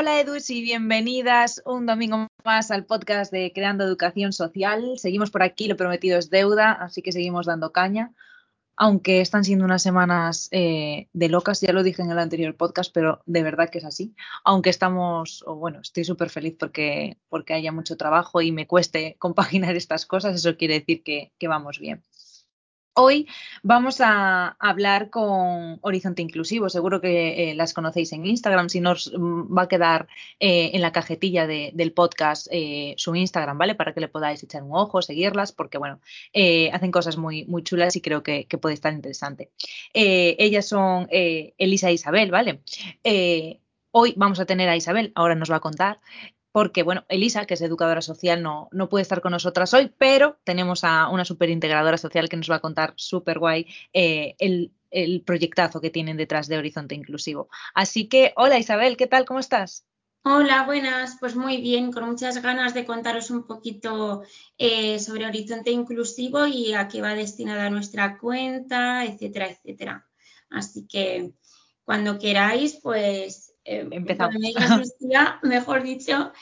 Hola Edus y bienvenidas un domingo más al podcast de Creando Educación Social. Seguimos por aquí, lo prometido es deuda, así que seguimos dando caña. Aunque están siendo unas semanas eh, de locas, ya lo dije en el anterior podcast, pero de verdad que es así. Aunque estamos, o bueno, estoy súper feliz porque, porque haya mucho trabajo y me cueste compaginar estas cosas, eso quiere decir que, que vamos bien. Hoy vamos a hablar con Horizonte Inclusivo. Seguro que eh, las conocéis en Instagram. Si no, mm, va a quedar eh, en la cajetilla del podcast eh, su Instagram, ¿vale? Para que le podáis echar un ojo, seguirlas, porque, bueno, hacen cosas muy, muy chulas y creo que, que puede estar interesante. ellas son Elisa e Isabel, ¿vale? Hoy vamos a tener a Isabel, ahora nos va a contar, porque, bueno, Elisa, que es educadora social, no, no puede estar con nosotras hoy, pero tenemos a una súper integradora social que nos va a contar súper guay eh, el, el proyectazo que tienen detrás de Horizonte Inclusivo. Así que, hola Isabel, ¿qué tal? ¿Cómo estás? Hola, buenas. Pues muy bien, con muchas ganas de contaros un poquito eh, sobre Horizonte Inclusivo y a qué va destinada nuestra cuenta, etcétera, etcétera. Así que cuando queráis, pues eh, empezamos. mejor dicho.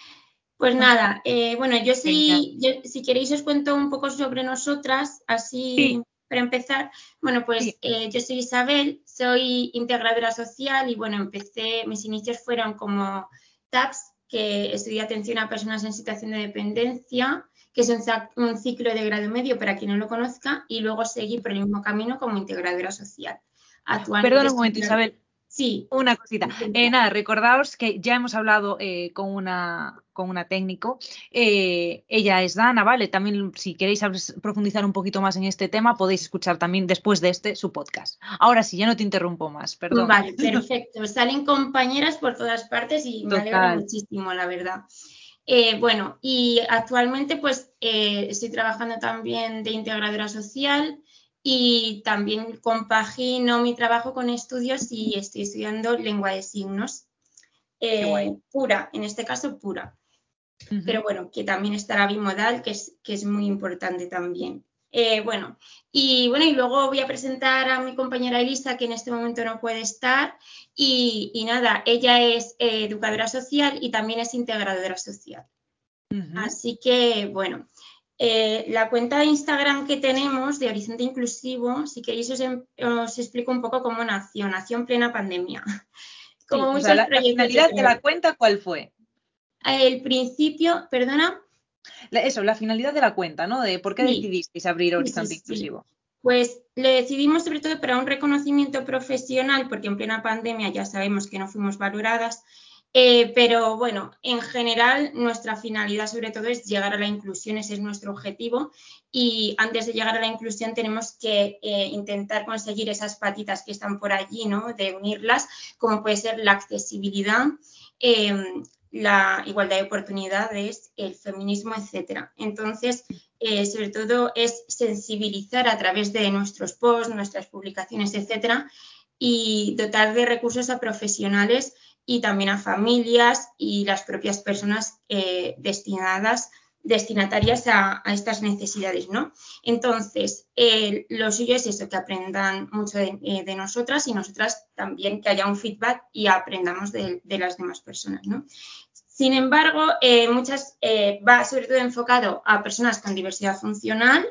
Pues nada, eh, bueno, yo sí, si queréis os cuento un poco sobre nosotras, así para empezar. Bueno, pues eh, yo soy Isabel, soy integradora social y bueno, empecé, mis inicios fueron como TAPS, que estudié atención a personas en situación de dependencia, que es un, ciclo de grado medio para quien no lo conozca, y luego seguí por el mismo camino como integradora social. Perdón un momento, Isabel. Sí. Una cosita. Eh, nada, recordaos que ya hemos hablado eh, con, una, con una técnico. Eh, ella es Dana, ¿vale? También si queréis profundizar un poquito más en este tema, podéis escuchar también después de este su podcast. Ahora sí, ya no te interrumpo más, perdón. Vale, perfecto. Salen compañeras por todas partes y me alegro muchísimo, la verdad. bueno, y actualmente pues estoy trabajando también de integradora social y también compagino mi trabajo con estudios y estoy estudiando lengua de signos eh, pura, en este caso pura. Pero bueno, que también estará bimodal, que es, que es muy importante también. Eh, bueno, y bueno, y luego voy a presentar a mi compañera Elisa, que en este momento no puede estar. Y, nada, ella es eh, educadora social y también es integradora social. Así que, bueno, eh, la cuenta de Instagram que tenemos de Horizonte Inclusivo, si queréis os, em, explico un poco cómo nació. Nació en plena pandemia. Como la, finalidad de la cuenta, ¿cuál fue? El principio, perdona. eso, la finalidad de la cuenta, ¿no? De por qué decidisteis abrir Horizonte Inclusivo. Pues le decidimos sobre todo para un reconocimiento profesional, porque en plena pandemia ya sabemos que no fuimos valoradas eh, pero bueno, en general nuestra finalidad sobre todo es llegar a la inclusión, ese es nuestro objetivo. Y antes de llegar a la inclusión tenemos que eh, intentar conseguir esas patitas que están por allí, ¿no? De unirlas, como puede ser la accesibilidad, em, la igualdad de oportunidades, el feminismo, etcétera. Entonces, eh, sobre todo es sensibilizar a través de nuestros posts, nuestras publicaciones, etcétera, y dotar de recursos a profesionales y también a familias y las propias personas eh, destinadas destinatarias a, estas necesidades, ¿no? Entonces, lo suyo es eso, que aprendan mucho de, eh, nosotras y nosotras también que haya un feedback y aprendamos de, las demás personas, ¿no? Sin embargo, eh, muchas va sobre todo enfocado a personas con diversidad funcional,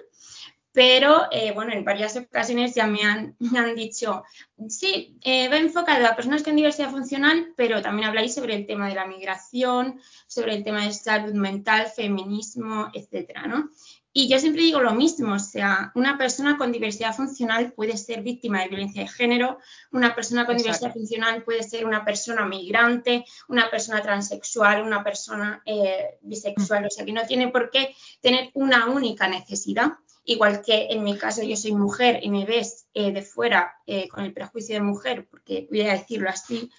pero eh, bueno, en varias ocasiones ya me han, dicho, sí, eh, va enfocado a personas con diversidad funcional, pero también habláis sobre el tema de la migración, sobre el tema de salud mental, feminismo, etcétera, ¿no? Y yo siempre digo lo mismo, o sea, una persona con diversidad funcional puede ser víctima de violencia de género, una persona con diversidad funcional puede ser una persona migrante, una persona transexual, una persona eh, bisexual, o sea, que no tiene por qué tener una única necesidad Igual que en mi caso yo soy mujer y me ves eh, de fuera eh, con el prejuicio de mujer, porque voy a decirlo así,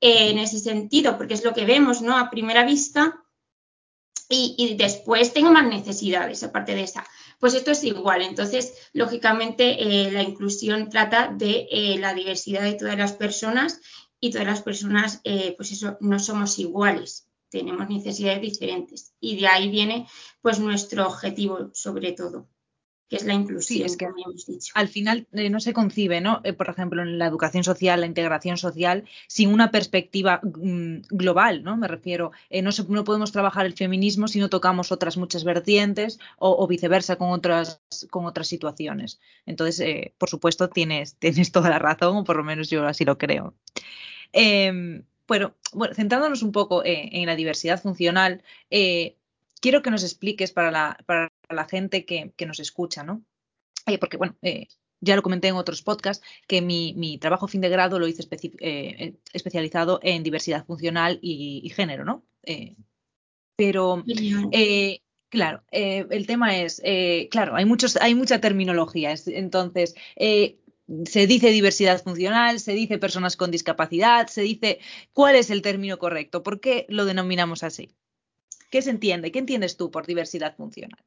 eh, en ese sentido, porque es lo que vemos, ¿no? A primera vista. Y, después tengo más necesidades aparte de esa. Pues esto es igual. Entonces, lógicamente, la inclusión trata de la diversidad de todas las personas y todas las personas, pues eso, no somos iguales tenemos necesidades diferentes y de ahí viene pues nuestro objetivo sobre todo. Que es la inclusión, es que como hemos dicho. Al final eh, no se concibe, ¿no? Eh, por ejemplo, en la educación social, la integración social, sin una perspectiva mm, global, ¿no? Me refiero, eh, no, no, podemos trabajar el feminismo si no tocamos otras muchas vertientes o, viceversa con otras, con otras situaciones. Entonces, por supuesto, tienes, tienes toda la razón, o por lo menos yo así lo creo. Em, pero, bueno, centrándonos un poco en la diversidad funcional, quiero que nos expliques para la, para la gente que, nos escucha, ¿no? Eh, porque, bueno, eh, ya lo comenté en otros podcasts, que mi, trabajo fin de grado lo hice eh, especializado en diversidad funcional y, género, ¿no? pero, claro, el tema es, claro, hay, muchos, hay mucha terminología, entonces, se dice diversidad funcional, se dice personas con discapacidad, se dice cuál es el término correcto, ¿por qué lo denominamos así? ¿Qué se entiende? ¿Qué entiendes tú por diversidad funcional?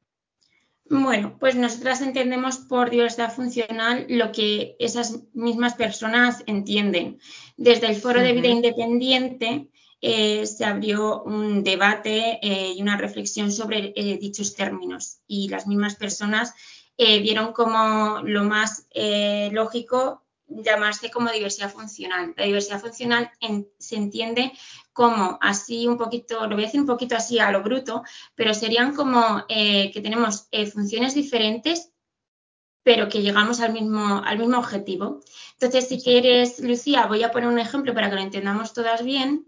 Bueno, pues nosotras entendemos por diversidad funcional lo que esas mismas personas entienden. Desde el Foro de Vida Independiente eh, se abrió un debate eh, y una reflexión sobre eh, dichos términos y las mismas personas vieron como lo más lógico llamarse como diversidad funcional. La diversidad funcional se entiende como así un poquito, lo voy a decir un poquito así a lo bruto, pero serían como eh, que tenemos eh, funciones diferentes, pero que llegamos al mismo, al mismo objetivo. Entonces, si quieres, Lucía, voy a poner un ejemplo para que lo entendamos todas bien.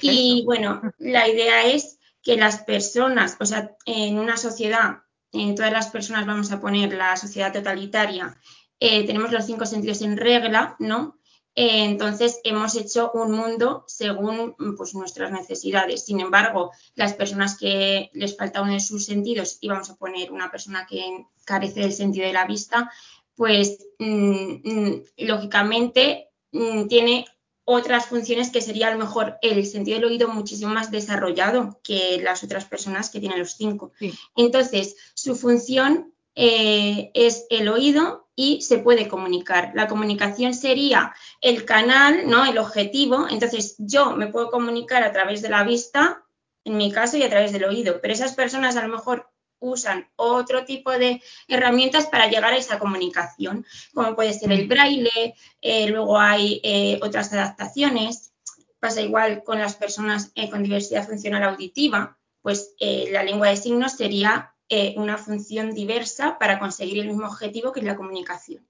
Y bueno, la idea es que las personas, o sea, en una sociedad, en todas las personas vamos a poner la sociedad totalitaria, eh, tenemos los cinco sentidos en regla, ¿no? Eh, entonces hemos hecho un mundo según pues, nuestras necesidades. Sin embargo, las personas que les falta uno de sus sentidos, y vamos a poner una persona que carece del sentido de la vista, pues mm, mm, lógicamente mm, tiene otras funciones que sería a lo mejor el sentido del oído muchísimo más desarrollado que las otras personas que tienen los cinco. Entonces, su función eh, es el oído y se puede comunicar. La comunicación sería el canal, ¿no? El objetivo. Entonces, yo me puedo comunicar a través de la vista, en mi caso, y a través del oído. Pero esas personas a lo mejor usan otro tipo de herramientas para llegar a esa comunicación, como puede ser el mm. braille, eh, luego hay eh, otras adaptaciones. Pasa igual con las personas con diversidad funcional auditiva, pues la lengua de signos sería eh, una función diversa para conseguir el mismo objetivo que es la comunicación.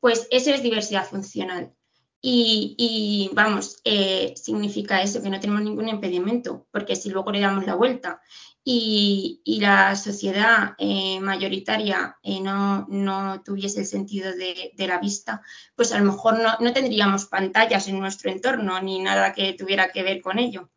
Pues eso es diversidad funcional. Y, vamos, eh, significa eso, que no tenemos ningún impedimento, porque si luego le damos la vuelta y, la sociedad eh, mayoritaria no, tuviese el sentido de, la vista, pues a lo mejor no, no tendríamos pantallas en nuestro entorno ni nada que tuviera que ver con ello.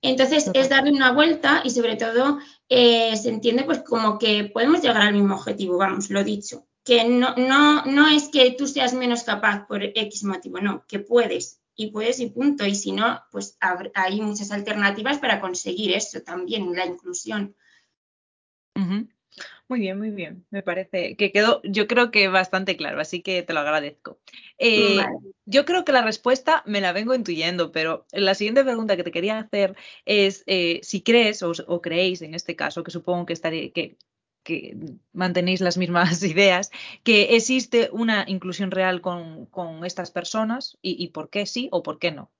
Entonces es darle una vuelta y sobre todo eh, se entiende pues como que podemos llegar al mismo objetivo, vamos, lo dicho, que no, no, no es que tú seas menos capaz por X motivo, no, que puedes y puedes y punto. Y si no, pues hay muchas alternativas para conseguir eso también, la inclusión. Muy bien, muy bien. Me parece que quedó, yo creo que bastante claro, así que te lo agradezco. Eh, yo creo que la respuesta me la vengo intuyendo, pero la siguiente pregunta que te quería hacer es eh, si crees o, creéis en este caso, que supongo que, estaré, que, mantenéis las mismas ideas, que existe una inclusión real con, estas personas y, y, por qué sí o por qué no.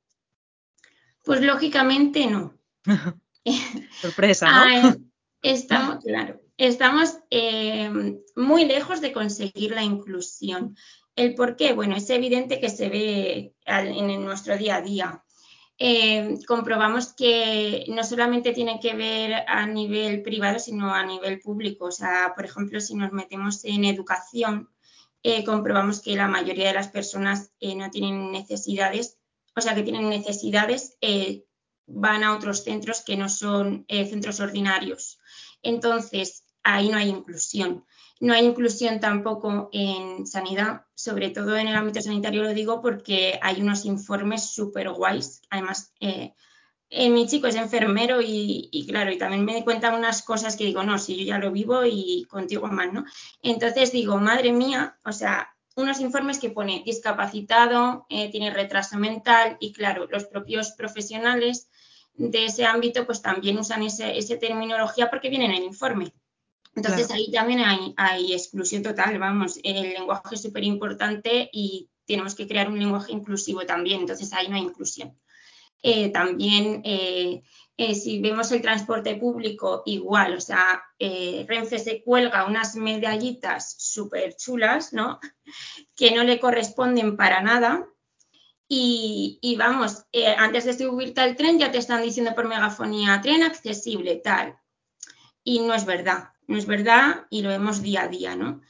Pues lógicamente no. Sorpresa, ¿no? estamos, claro estamos eh, muy lejos de conseguir la inclusión. ¿El por qué? Bueno, es evidente que se ve en nuestro día a día. Eh, comprobamos que no solamente tiene que ver a nivel privado, sino a nivel público. O sea, por ejemplo, si nos metemos en educación, eh, comprobamos que la mayoría de las personas no tienen necesidades, o sea, que tienen necesidades, van a otros centros que no son centros ordinarios. Entonces, ahí no hay inclusión. No hay inclusión tampoco en sanidad, sobre todo en el ámbito sanitario lo digo porque hay unos informes súper guays. Además, eh, eh, mi chico es enfermero y, claro, y también me di cuenta unas cosas que digo, no, si yo ya lo vivo y contigo más, ¿no? Entonces digo, madre mía, o sea, unos informes que pone discapacitado, eh, tiene retraso mental y claro, los propios profesionales de ese ámbito pues también usan esa terminología porque viene en el informe. Entonces ahí también hay, exclusión total, vamos, el lenguaje es súper importante y tenemos que crear un lenguaje inclusivo también, entonces ahí no hay inclusión. Eh, también eh, eh, si vemos el transporte público igual, o sea, Renfe se cuelga unas medallitas súper chulas, ¿no? Que no le corresponden para nada. Y, y vamos, antes de subirte al tren ya te están diciendo por megafonía, tren accesible, tal. Y no es verdad no es verdad y lo vemos día a día, ¿no?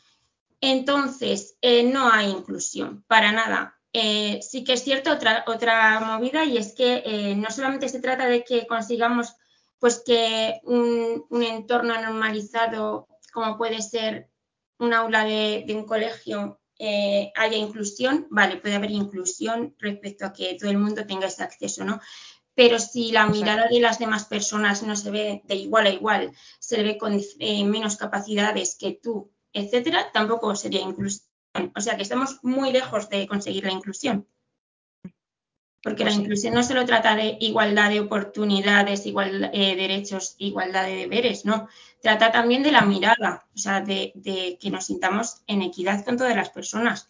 Entonces, eh, no hay inclusión, para nada. Eh, sí que es cierto otra, otra movida y es que eh, no solamente se trata de que consigamos pues que un, entorno normalizado como puede ser un aula de, de un colegio haya inclusión, vale, puede haber inclusión respecto a que todo el mundo tenga ese acceso, ¿no? Pero si la mirada de las demás personas no se ve de igual a igual, se le ve con eh, menos capacidades que tú, etcétera, tampoco sería inclusión. O sea que estamos muy lejos de conseguir la inclusión. Porque la pues inclusión no solo trata de igualdad de oportunidades, igualdad de eh, derechos, igualdad de deberes, no. Trata también de la mirada, o sea, de que nos sintamos en equidad con todas las personas.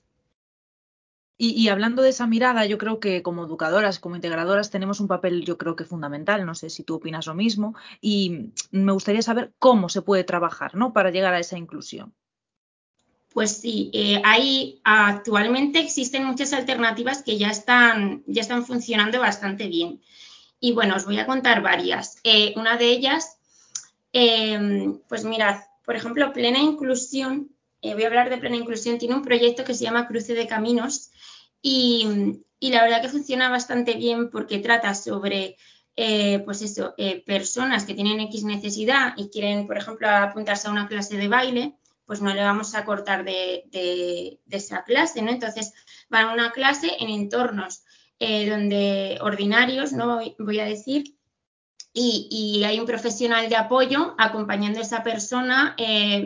Y, hablando de esa mirada, yo creo que como educadoras, como integradoras, tenemos un papel, yo creo que fundamental. No sé si tú opinas lo mismo. Y me gustaría saber cómo se puede trabajar, ¿no? Para llegar a esa inclusión. Pues sí, eh, ahí actualmente existen muchas alternativas que ya están, ya están funcionando bastante bien. Y bueno, os voy a contar varias. Eh, una de ellas, em, pues mirad, por ejemplo, Plena Inclusión, eh, voy a hablar de Plena Inclusión, tiene un proyecto que se llama Cruce de Caminos, y, la verdad que funciona bastante bien porque trata sobre, eh, pues eso, eh, personas que tienen X necesidad y quieren, por ejemplo, apuntarse a una clase de baile, pues no le vamos a cortar de, esa clase, ¿no? Entonces, van a una clase en entornos donde ordinarios, ¿no? Voy a decir, y, hay un profesional de apoyo acompañando a esa persona,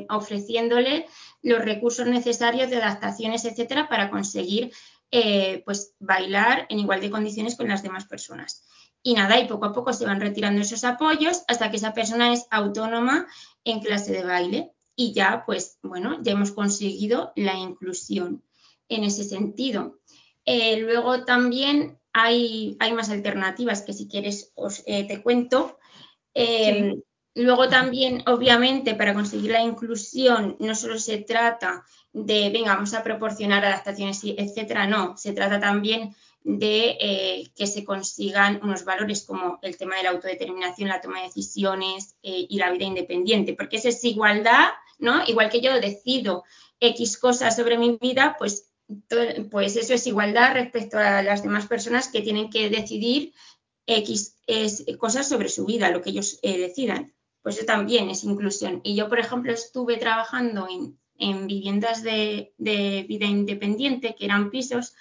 ofreciéndole los recursos necesarios de adaptaciones, etcétera, para conseguir eh, pues bailar en igual de condiciones con las demás personas. Y nada, y poco a poco se van retirando esos apoyos hasta que esa persona es autónoma en clase de baile. Y ya, pues bueno, ya hemos conseguido la inclusión en ese sentido. Eh, luego también hay, hay, más alternativas que si quieres os, eh, te cuento. Luego también, obviamente, para conseguir la inclusión no solo se trata de, venga, vamos a proporcionar adaptaciones, etcétera, no, se trata también de eh, que se consigan unos valores como el tema de la autodeterminación, la toma de decisiones eh, y la vida independiente, porque esa es igualdad, ¿no? Igual que yo decido X cosas sobre mi vida, pues, pues eso es igualdad respecto a las demás personas que tienen que decidir X cosas sobre su vida, lo que ellos eh, decidan. Pues eso también es inclusión. Y yo, por ejemplo, estuve trabajando en, en viviendas de, vida independiente, que eran pisos,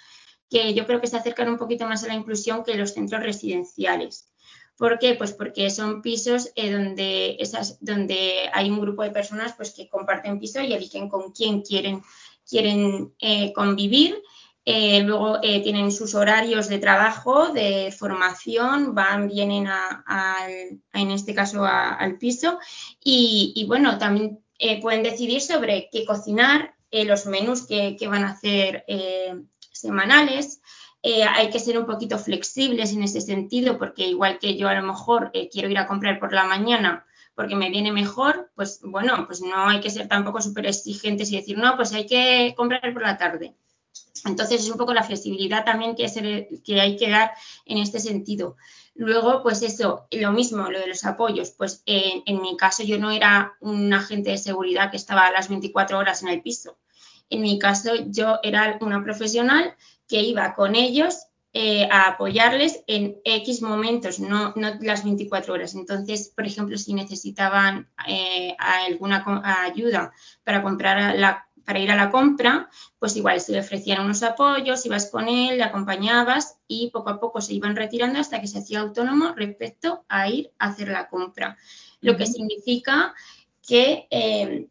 que yo creo que se acercan un poquito más a la inclusión que los centros residenciales. ¿Por qué? Pues porque son pisos eh, donde, esas, donde hay un grupo de personas pues, que comparten piso y eligen con quién quieren, quieren eh, convivir. Eh, luego tienen sus horarios de trabajo, de formación, van, vienen a, en este caso al piso y, bueno, también eh, pueden decidir sobre qué cocinar, eh, los menús que, van a hacer eh, semanales. hay que ser un poquito flexibles en ese sentido, porque igual que yo a lo mejor quiero ir a comprar por la mañana porque me viene mejor, pues bueno, pues no hay que ser tampoco súper exigentes y decir, no, pues hay que comprar por la tarde. Entonces es un poco la flexibilidad también que, hay que dar en este sentido. Luego, pues eso, lo mismo, lo de los apoyos, pues en, mi caso yo no era un agente de seguridad que estaba a las 24 horas en el piso. En mi caso yo era una profesional que iba con ellos eh, a apoyarles en X momentos, no, no, las 24 horas. Entonces, por ejemplo, si necesitaban eh, alguna ayuda para comprar la para ir a la compra, pues igual se le ofrecían unos apoyos, ibas con él, le acompañabas y poco a poco se iban retirando hasta que se hacía autónomo respecto a ir a hacer la compra. Lo que significa que, eh,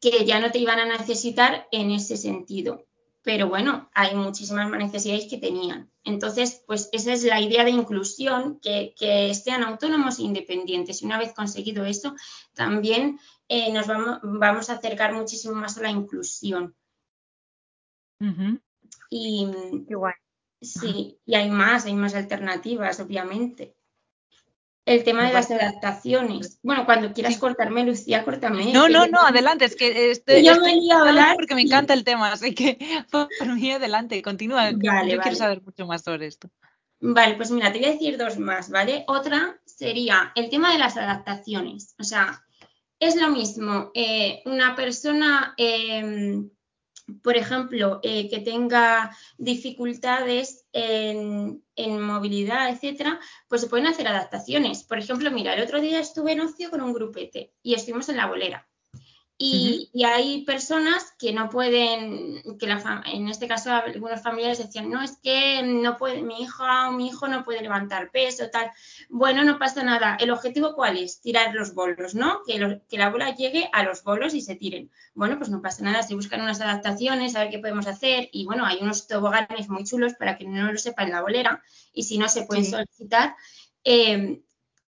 que ya no te iban a necesitar en ese sentido. Pero bueno, hay muchísimas más necesidades que tenían. Entonces, pues esa es la idea de inclusión, que, sean autónomos e independientes. Y una vez conseguido eso, también eh, nos vamos, a acercar muchísimo más a la inclusión. Y Sí, y hay más, hay más alternativas, obviamente. El tema de las adaptaciones. Bueno, cuando quieras cortarme, Lucía, córtame. No, no, no, adelante. Es que estoy, yo me a hablar porque me encanta el tema, así que por mí adelante, continúa. yo quiero saber mucho más sobre esto. Vale, pues mira, te voy a decir dos más, ¿vale? Otra sería el tema de las adaptaciones. O sea, es lo mismo. Eh, una persona em, por ejemplo, eh, que tenga dificultades en, movilidad, etcétera, pues se pueden hacer adaptaciones. Por ejemplo, mira, el otro día estuve en ocio con un grupete y estuvimos en la bolera. Y, hay personas que no pueden, que en este caso algunos familiares decían, no, es que no puede, mi hija o mi hijo no puede levantar peso, tal. Bueno, no pasa nada. ¿El objetivo cuál es? Tirar los bolos, ¿no? Que, que la bola llegue a los bolos y se tiren. Bueno, pues no pasa nada. Se buscan unas adaptaciones, a ver qué podemos hacer. Y bueno, hay unos toboganes muy chulos para que no lo sepa en la bolera. Y si no, se pueden solicitar. Eh,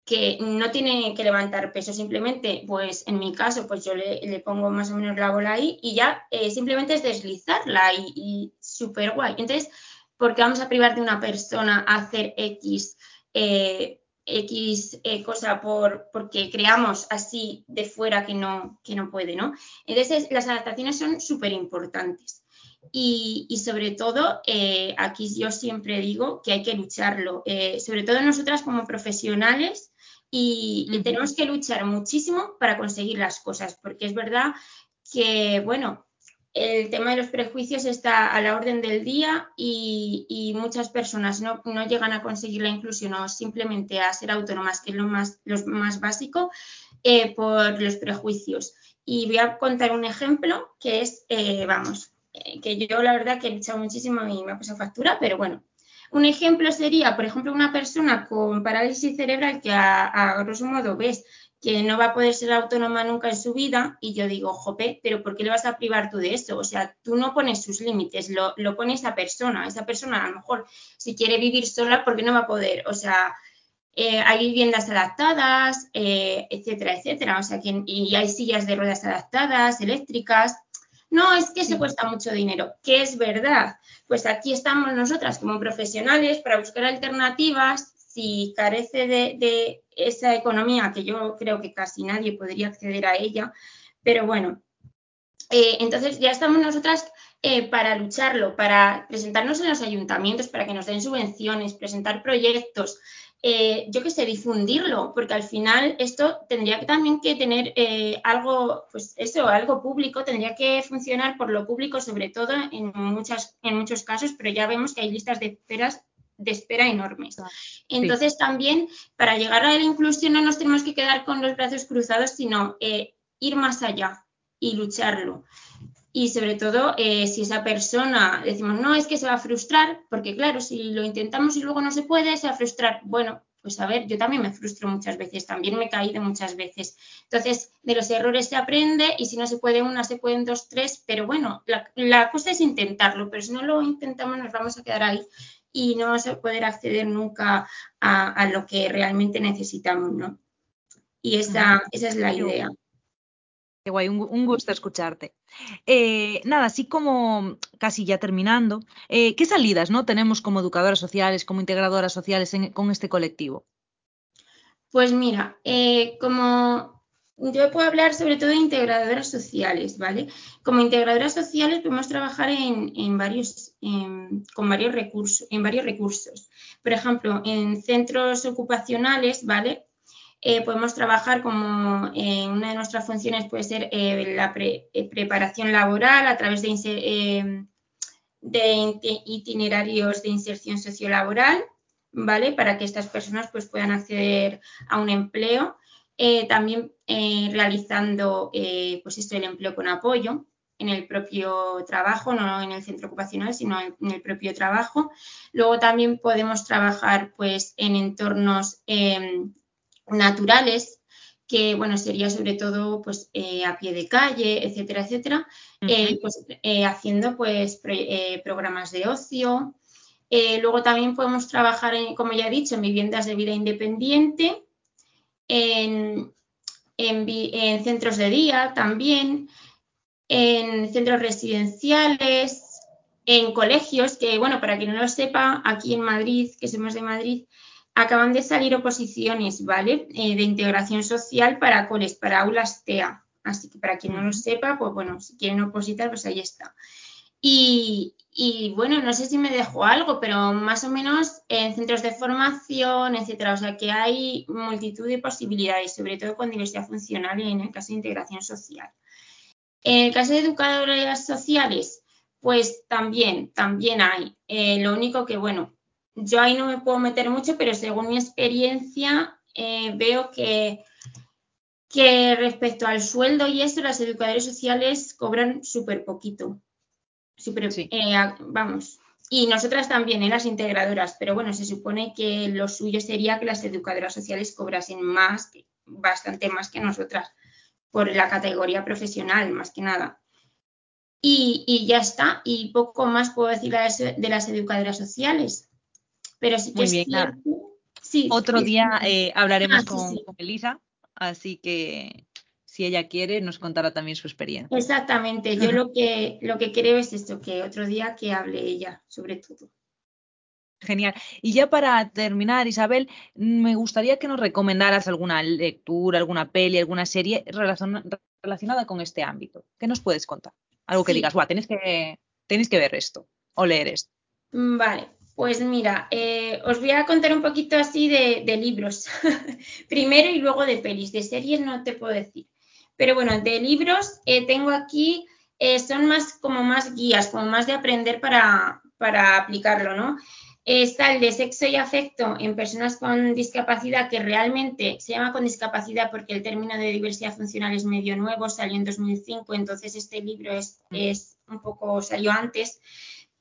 que no tiene que levantar peso, simplemente, pues en mi caso, pues yo le, pongo más o menos la bola ahí y ya eh, simplemente es deslizarla y, súper guay. Entonces, ¿por qué vamos a privar de una persona a hacer X, eh, X eh, cosa por, porque creamos así de fuera que no, que no puede, ¿no? Entonces, las adaptaciones son súper importantes. Y, y, sobre todo, aquí yo siempre digo que hay que lucharlo, sobre todo nosotras como profesionales, y, tenemos que luchar muchísimo para conseguir las cosas, porque es verdad que, bueno, el tema de los prejuicios está a la orden del día y, muchas personas no, llegan a conseguir la inclusión o simplemente a ser autónomas, que es lo más, lo más básico, eh, por los prejuicios. Y voy a contar un ejemplo que es, eh, vamos, eh, que yo la verdad que he luchado muchísimo y me ha pasado factura, pero bueno, un ejemplo sería, por ejemplo, una persona con parálisis cerebral que a, grosso modo ves que no va a poder ser autónoma nunca en su vida y yo digo, jope, pero ¿por qué le vas a privar tú de eso? O sea, tú no pones sus límites, lo, lo pone esa persona. Esa persona a lo mejor si quiere vivir sola, ¿por qué no va a poder? O sea, eh, hay viviendas adaptadas, eh, etcétera, etcétera. O sea, que, y hay sillas de ruedas adaptadas, eléctricas. No, es que eso cuesta mucho dinero, que es verdad. Pues aquí estamos nosotras como profesionales para buscar alternativas. Si carece de, esa economía, que yo creo que casi nadie podría acceder a ella, pero bueno, eh, entonces ya estamos nosotras eh, para lucharlo, para presentarnos en los ayuntamientos, para que nos den subvenciones, presentar proyectos, eh, yo qué sé, difundirlo, porque al final esto tendría que también que tener eh, algo, pues eso, algo público, tendría que funcionar por lo público, sobre todo en, muchas, en muchos casos, pero ya vemos que hay listas de esperas de espera enormes. Entonces, también para llegar a la inclusión no nos tenemos que quedar con los brazos cruzados, sino eh, ir más allá y lucharlo y sobre todo eh, si esa persona decimos, no, es que se va a frustrar, porque claro, si lo intentamos y luego no se puede, se va a frustrar. Bueno, pues a ver, yo también me frustro muchas veces, también me he caído muchas veces. Entonces, de los errores se aprende y si no se puede una, se pueden dos, tres, pero bueno, la, cosa es intentarlo, pero si no lo intentamos nos vamos a quedar ahí y no vamos a poder acceder nunca a, lo que realmente necesitamos, ¿no? Y esa, esa es la idea. Qué guay, un, gusto escucharte. Eh, nada, así como casi ya terminando, eh, ¿qué salidas ¿no? tenemos como educadoras sociales, como integradoras sociales con este colectivo? Pues mira, eh, como yo puedo hablar sobre todo de integradoras sociales, ¿vale? Como integradoras sociales podemos trabajar en, varios, con varios recursos, en varios recursos. Por ejemplo, en centros ocupacionales, ¿vale? Eh, podemos trabajar como eh, una de nuestras funciones puede ser eh, la preparación laboral a través de, itinerarios de inserción sociolaboral, ¿vale? Para que estas personas pues, puedan acceder a un empleo. también realizando pues esto el empleo con apoyo en el propio trabajo, no en el centro ocupacional, sino en, en el propio trabajo. Luego también podemos trabajar pues en entornos em, naturales que bueno, sería sobre todo pues eh, a pie de calle, etcétera, etcétera, eh, pues eh, haciendo pues programas de ocio. luego también podemos trabajar, en, como ya he dicho, en viviendas de vida independiente, en, en centros de día también, en centros residenciales, en colegios, que bueno, para quien no lo sepa, aquí en Madrid, que somos de Madrid, acaban de salir oposiciones, ¿vale? Eh, de integración social para coles, para aulas TEA. Así que para quien no lo sepa, pues bueno, si quieren opositar, pues ahí está. Y, bueno, no sé si me dejo algo, pero más o menos en centros de formación, etcétera. O sea que hay multitud de posibilidades, sobre todo con diversidad funcional y en el caso de integración social. En el caso de educadoras sociales, pues también, también hay. Eh, lo único que, bueno, yo ahí no me puedo meter mucho, pero según mi experiencia eh, veo que, que respecto al sueldo y eso, las educadoras sociales cobran súper poquito. Eh, vamos. Y nosotras también, en las integradoras, pero bueno, se supone que lo suyo sería que las educadoras sociales cobrasen más, bastante más que nosotras, por la categoría profesional, más que nada. Y, ya está. Y poco más puedo decir de las educadoras sociales. Pero sí que Muy bien, Sí, Otro día eh, hablaremos ah, con, Elisa, así que si ella quiere nos contará también su experiencia. Exactamente, yo lo que, lo que creo es esto, que otro día que hable ella sobre todo. Genial. Y ya para terminar, Isabel, me gustaría que nos recomendaras alguna lectura, alguna peli, alguna serie relacionada con este ámbito. ¿Qué nos puedes contar? Algo que digas, guau, tenéis que, tenéis que ver esto o leer esto. Mm, vale, pues mira, eh, os voy a contar un poquito así de, libros, primero y luego de pelis, de series no te puedo decir. Pero bueno, de libros eh, tengo aquí, eh, son más como más guías, como más de aprender para, para aplicarlo, ¿no? Está el de sexo y afecto en personas con discapacidad, que realmente se llama con discapacidad porque el término de diversidad funcional es medio nuevo, salió en 2005, entonces este libro es, mm. es un poco, salió antes.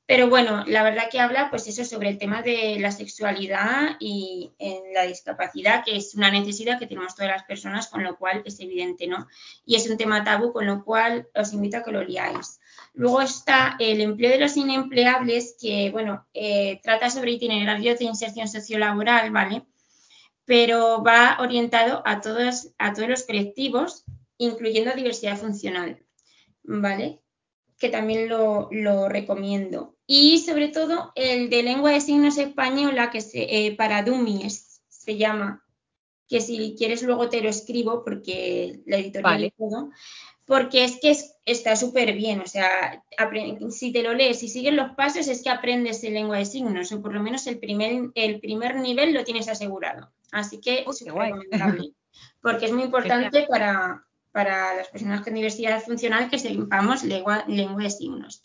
Pero bueno, la verdad que habla pues eso sobre el tema de la sexualidad y en la discapacidad, que es una necesidad que tenemos todas las personas, con lo cual es evidente, ¿no? Y es un tema tabú, con lo cual os invito a que lo leáis. Luego está el empleo de los inempleables, que bueno, eh, trata sobre itinerarios de inserción sociolaboral, ¿vale? Pero va orientado a todos, a todos los colectivos, incluyendo diversidad funcional, ¿vale? Que también lo, lo recomiendo. Y sobre todo el de lengua de signos española, que se, eh, para Dummies se llama, que si quieres luego te lo escribo porque la editorial y todo, porque es que está súper bien, o sea, si te lo lees y sigues los pasos es que aprendes en lengua de signos, o por lo menos el primer, el primer nivel lo tienes asegurado. Así que es recomendable, porque es muy importante para, para las personas con diversidad funcional que sepamos lengua, lengua de signos.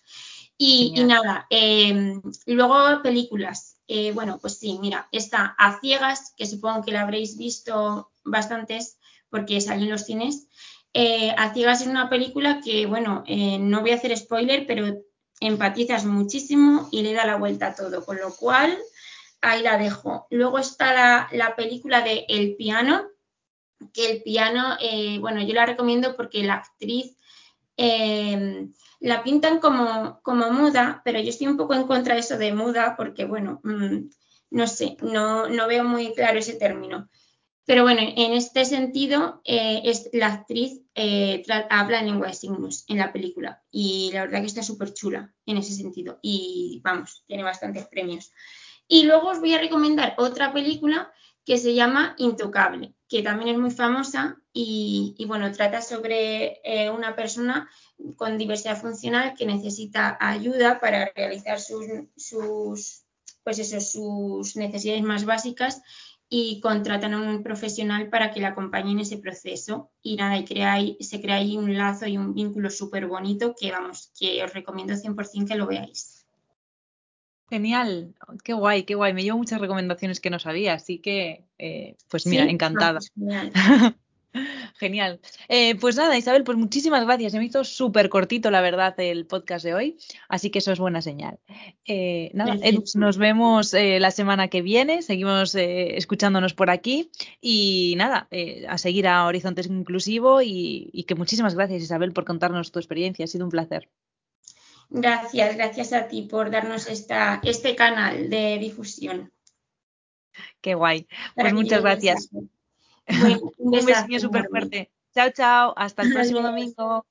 Y, nada, em, luego películas. Eh, bueno, pues sí, mira, está A Ciegas, que supongo que la habréis visto bastantes porque salió en los cines. Eh, a Ciegas es una película que, bueno, eh, no voy a hacer spoiler, pero empatizas muchísimo y le da la vuelta a todo, con lo cual ahí la dejo. Luego está la, la película de El piano, que el piano, bueno, yo la recomiendo porque la actriz em, la pintan como, como muda, pero yo estoy un poco en contra de eso de muda porque, bueno, mm, no sé, no, no, veo muy claro ese término. Pero bueno, en este sentido, eh, es, la actriz eh, habla en lengua de signos en la película y la verdad que está súper chula en ese sentido y vamos, tiene bastantes premios. Y luego os voy a recomendar otra película que se llama Intocable, que también es muy famosa y, bueno, trata sobre eh, una persona con diversidad funcional que necesita ayuda para realizar sus, sus, pues sus necesidades más básicas y contratan a un profesional para que le acompañe en ese proceso. Y nada, y crea, se crea ahí un lazo y un vínculo súper bonito que, vamos, que os recomiendo 100% que lo veáis. Genial, qué guay, qué guay. Me llevo muchas recomendaciones que no sabía, así que, eh, pues mira, encantada. Genial. Eh, pues nada, Isabel, pues muchísimas gracias. Se me hizo súper cortito, la verdad, el podcast de hoy, así que eso es buena señal. Eh, nada, nos vemos eh, la semana que viene, seguimos escuchándonos por aquí y nada, a seguir a Horizontes Inclusivo y, y que muchísimas gracias, Isabel, por contarnos tu experiencia. Ha sido un placer. Gracias, gracias a ti por darnos esta, este canal de difusión. Qué guay. Pues muchas gracias. un besillo súper fuerte. Chao, chao. Hasta el próximo domingo.